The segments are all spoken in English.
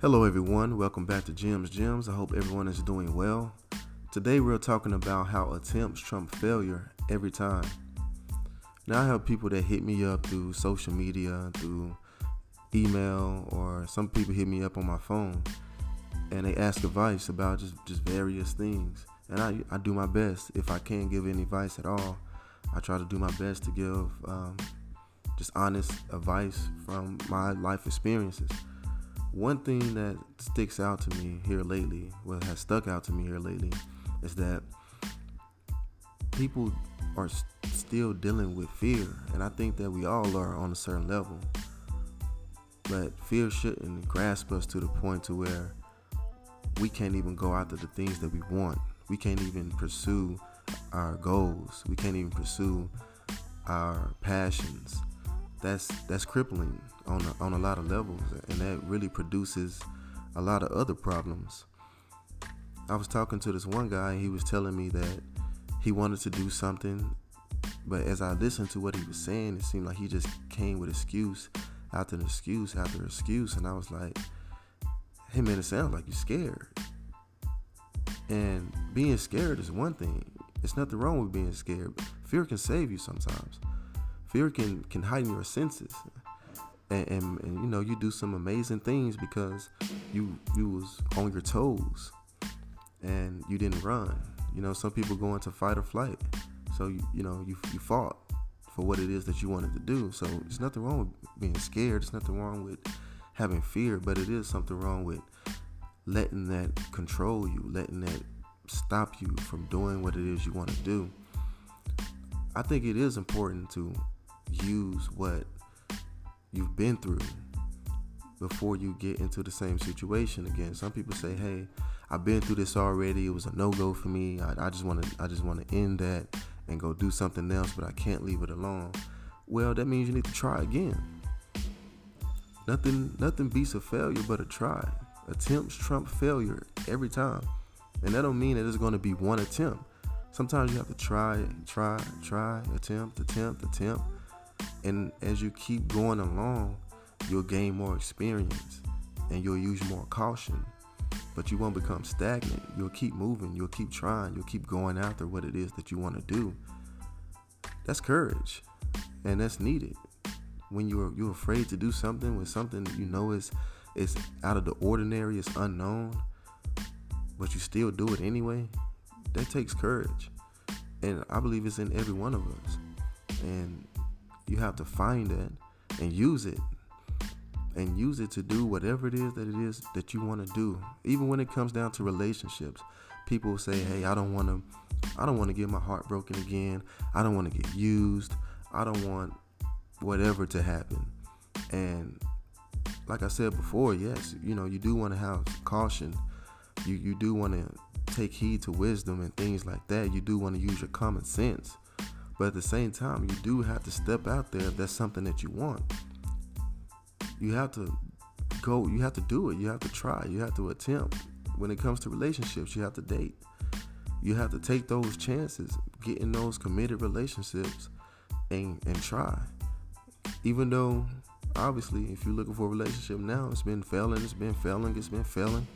Hello, everyone. Welcome back to Jim's Gems. I hope everyone is doing well. Today, we're talking about how attempts trump failure every time. Now, I have people that hit me up through social media, through email, or some people hit me up on my phone and they ask advice about just, just various things. And I, I do my best. If I can't give any advice at all, I try to do my best to give um, just honest advice from my life experiences. One thing that sticks out to me here lately, what has stuck out to me here lately, is that people are st- still dealing with fear, and I think that we all are on a certain level. But fear shouldn't grasp us to the point to where we can't even go after the things that we want. We can't even pursue our goals. We can't even pursue our passions. That's that's crippling on a, on a lot of levels, and that really produces a lot of other problems. I was talking to this one guy, and he was telling me that he wanted to do something, but as I listened to what he was saying, it seemed like he just came with excuse after excuse after excuse, and I was like, "Hey man, it sounds like you're scared." And being scared is one thing. It's nothing wrong with being scared. Fear can save you sometimes. Fear can can heighten your senses. And, and, and, you know you do some amazing things because you you was on your toes and you didn't run. You know some people go into fight or flight. So you, you know you, you fought for what it is that you wanted to do. So there's nothing wrong with being scared. There's nothing wrong with having fear but it is something wrong with letting that control you letting that stop you from doing what it is you want to do. I think it is important to use what you've been through before you get into the same situation again. Some people say, "Hey, I've been through this already. It was a no-go for me. I, I just want to, I just want to end that and go do something else, but I can't leave it alone." Well, that means you need to try again. Nothing, nothing beats a failure but a try. Attempts trump failure every time, and that don't mean that it's going to be one attempt. Sometimes you have to try, try, try, attempt, attempt, attempt and as you keep going along, you'll gain more experience and you'll use more caution. But you won't become stagnant. You'll keep moving, you'll keep trying, you'll keep going after what it is that you want to do. That's courage. And that's needed. When you're you're afraid to do something with something you know is is out of the ordinary, it's unknown, but you still do it anyway, that takes courage. And I believe it's in every one of us. And you have to find it and use it. And use it to do whatever it is that it is that you want to do. Even when it comes down to relationships people say hey i don't want to i don't want to get my heart broken again. I don't want to get used. I don't want whatever to happen. And like i said before yes you know you do want to have caution. You you do want to take heed to wisdom and things like that. You do want to use your common sense but at the same time, you do have to step out there if that's something that you want. You have to go, you have to do it, you have to try, you have to attempt. When it comes to relationships, you have to date. You have to take those chances, get in those committed relationships and and try. Even though obviously if you're looking for a relationship now, it's been failing, it's been failing, it's been failing.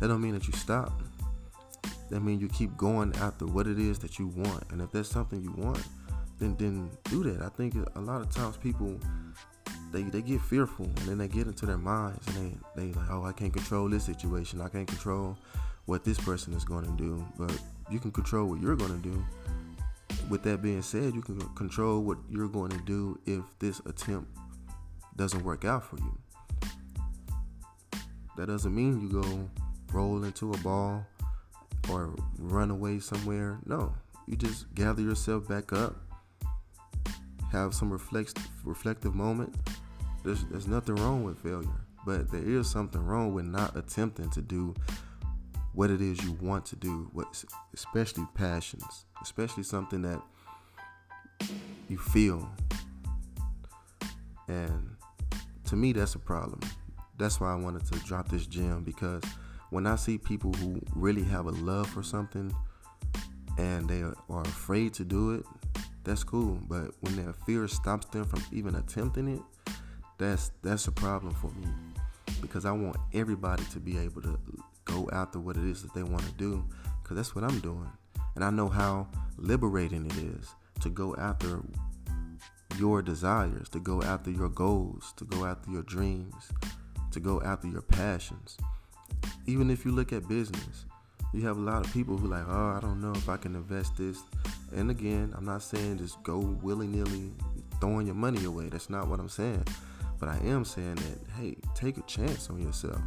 That don't mean that you stop. That means you keep going after what it is that you want. And if that's something you want, then then do that. I think a lot of times people they they get fearful and then they get into their minds and they they like, oh, I can't control this situation. I can't control what this person is going to do, but you can control what you're going to do. With that being said, you can control what you're going to do if this attempt doesn't work out for you. That doesn't mean you go roll into a ball or run away somewhere. No, you just gather yourself back up have some reflect, reflective moment, there's, there's nothing wrong with failure. But there is something wrong with not attempting to do what it is you want to do, what, especially passions, especially something that you feel. And to me, that's a problem. That's why I wanted to drop this gem because when I see people who really have a love for something and they are afraid to do it, that's cool. But when that fear stops them from even attempting it, that's that's a problem for me. because I want everybody to be able to go after what it is that they want to do because that's what I'm doing. And I know how liberating it is to go after your desires, to go after your goals, to go after your dreams, to go after your passions. Even if you look at business, you have a lot of people who like, oh, I don't know if I can invest this. And again, I'm not saying just go willy nilly throwing your money away. That's not what I'm saying. But I am saying that, hey, take a chance on yourself.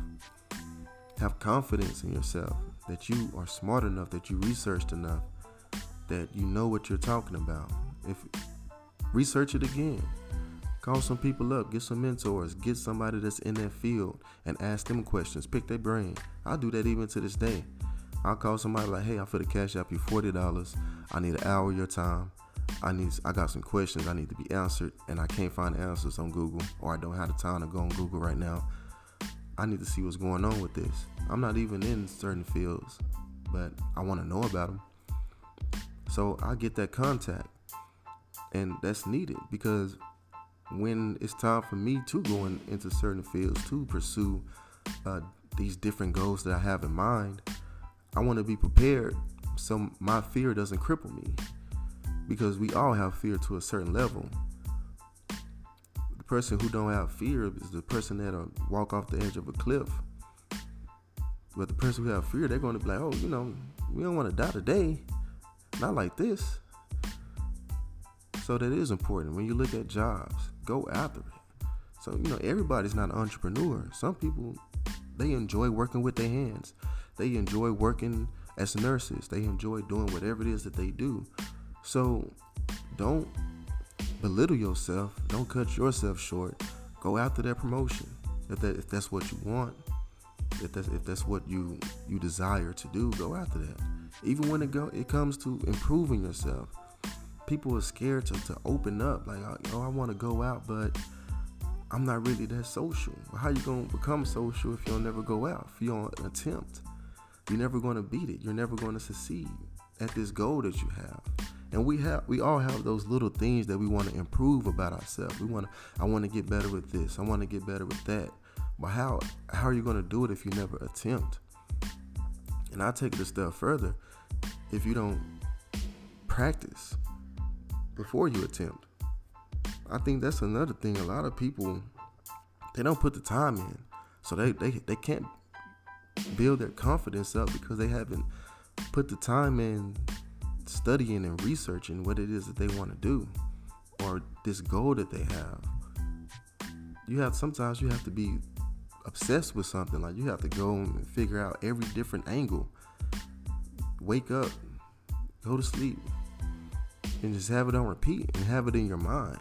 Have confidence in yourself that you are smart enough, that you researched enough, that you know what you're talking about. If research it again. Call some people up, get some mentors, get somebody that's in that field and ask them questions. Pick their brain. I do that even to this day. I'll call somebody like, hey, I'm for the cash app you forty dollars. I need an hour of your time. I need I got some questions I need to be answered and I can't find answers on Google or I don't have the time to go on Google right now. I need to see what's going on with this. I'm not even in certain fields, but I want to know about them. So I get that contact, and that's needed because when it's time for me to go in, into certain fields to pursue uh, these different goals that I have in mind, I want to be prepared so my fear doesn't cripple me because we all have fear to a certain level. The person who don't have fear is the person that'll walk off the edge of a cliff. But the person who have fear, they're going to be like, oh, you know, we don't want to die today. Not like this. So that is important. When you look at jobs, go after it. So, you know, everybody's not an entrepreneur. Some people, they enjoy working with their hands. They enjoy working as nurses. They enjoy doing whatever it is that they do. So don't belittle yourself. Don't cut yourself short. Go after that promotion if that if that's what you want. If that's if that's what you you desire to do, go after that. Even when it go it comes to improving yourself, people are scared to, to open up. Like, oh, I want to go out, but I'm not really that social. How you gonna become social if you'll never go out? If you don't attempt, you're never gonna beat it. You're never gonna succeed at this goal that you have. And we have we all have those little things that we want to improve about ourselves. We want to i want to get better with this. I want to get better with that. But how how are you going to do it if you never attempt? And i take it a step further. If you don't practice before you attempt i think that's another thing. A lot of people they don't put the time in. So they they, they can't build their confidence up because they haven't put the time in studying and researching what it is that they want to do or this goal that they have. You have sometimes you have to be obsessed with something. Like you have to go and figure out every different angle. Wake up, go to sleep, and just have it on repeat and have it in your mind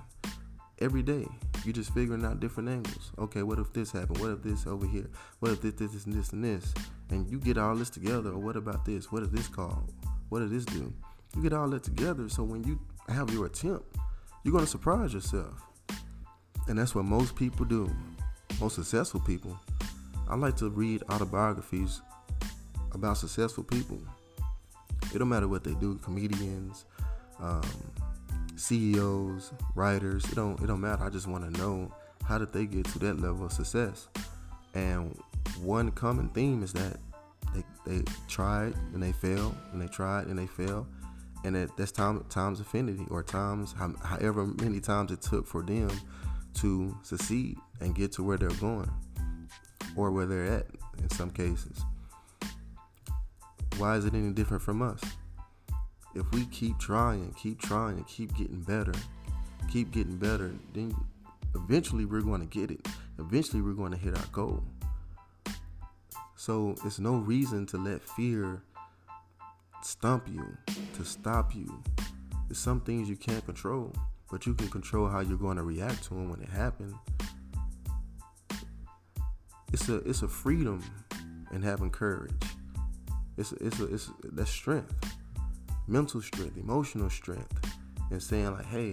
every day. You're just figuring out different angles. Okay, what if this happened? What if this over here? What if this, this, this, and this, and this? And you get all this together. Or what about this? What is this called? What does this do? You get all that together, so when you have your attempt, you're gonna surprise yourself. And that's what most people do. Most successful people. I like to read autobiographies about successful people. It don't matter what they do, comedians, um, CEOs, writers. It don't it don't matter. I just want to know how did they get to that level of success. And one common theme is that they they tried and they failed and they tried and they failed and that, that's time times affinity or times however many times it took for them to succeed and get to where they're going or where they're at in some cases why is it any different from us if we keep trying keep trying keep getting better keep getting better then eventually we're going to get it eventually we're going to hit our goal so it's no reason to let fear stump you, to stop you. There's some things you can't control, but you can control how you're going to react to them when it happens. It's a it's a freedom in having courage. It's a, it's a, it's a, that's strength, mental strength, emotional strength, and saying like, hey,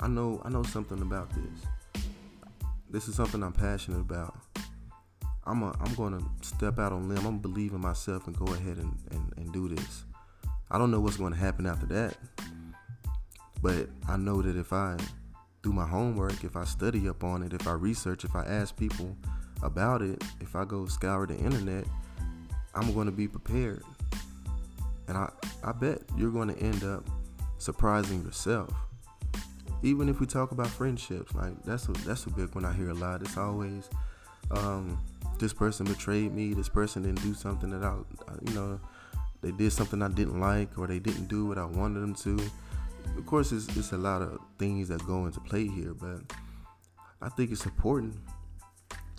I know I know something about this. This is something I'm passionate about. I'm a, I'm gonna step out on limb. I'm in myself and go ahead and, and, and do this. I don't know what's going to happen after that. But I know that if I do my homework, if I study up on it, if I research, if I ask people about it, if I go scour the internet, I'm going to be prepared. And I, I bet you're going to end up surprising yourself. Even if we talk about friendships, like that's a that's a big one I hear a lot. It's always um, this person betrayed me. This person didn't do something that I, you know, they did something I didn't like, or they didn't do what I wanted them to. Of course, it's, it's a lot of things that go into play here, but I think it's important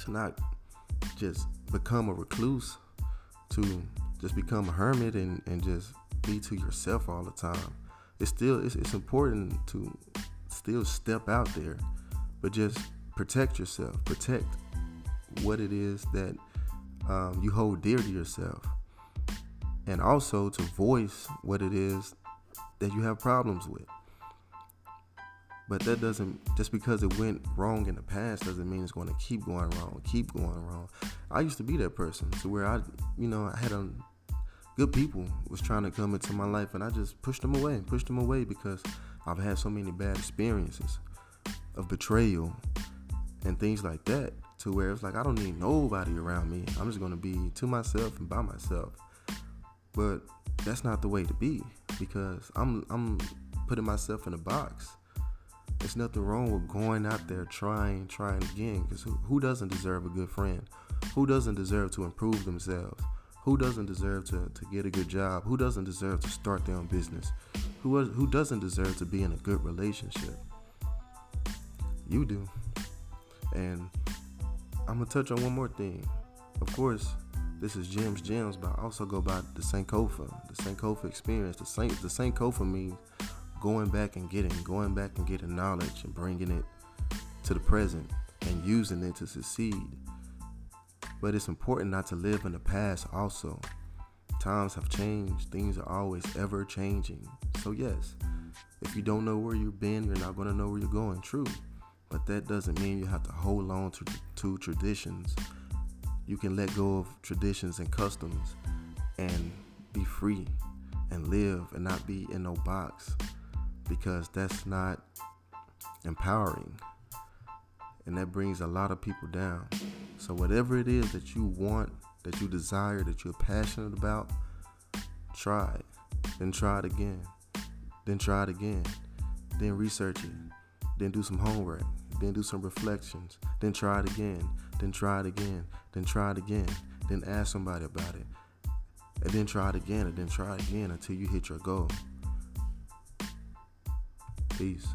to not just become a recluse, to just become a hermit and, and just be to yourself all the time. It's still it's, it's important to still step out there, but just protect yourself. Protect what it is that um, you hold dear to yourself, and also to voice what it is that you have problems with. But that doesn't just because it went wrong in the past doesn't mean it's going to keep going wrong, keep going wrong. I used to be that person to where I, you know, I had a good people was trying to come into my life and I just pushed them away, pushed them away because I've had so many bad experiences of betrayal and things like that to where it's like I don't need nobody around me. I'm just going to be to myself and by myself. But that's not the way to be because I'm I'm putting myself in a box there's nothing wrong with going out there trying, trying again. Because who, who doesn't deserve a good friend? Who doesn't deserve to improve themselves? Who doesn't deserve to, to get a good job? Who doesn't deserve to start their own business? Who, who doesn't deserve to be in a good relationship? You do. And I'm going to touch on one more thing. Of course, this is Jim's Gems, but I also go by the Sankofa, the Sankofa experience. The Saint, the Sankofa means going back and getting, going back and getting knowledge and bringing it to the present and using it to succeed. But it's important not to live in the past also. Times have changed, things are always ever changing. So, yes, if you don't know where you've been, you're not going to know where you're going. True. But that doesn't mean you have to hold on to, to traditions. You can let go of traditions and customs and be free and live and not be in no box because that's not empowering. And that brings a lot of people down. So, whatever it is that you want, that you desire, that you're passionate about, try it. Then try it again. Then try it again. Then research it. Then do some homework. Then do some reflections. Then try it again. Then try it again. Then try it again. Then ask somebody about it. And then try it again. And then try it again until you hit your goal. Peace.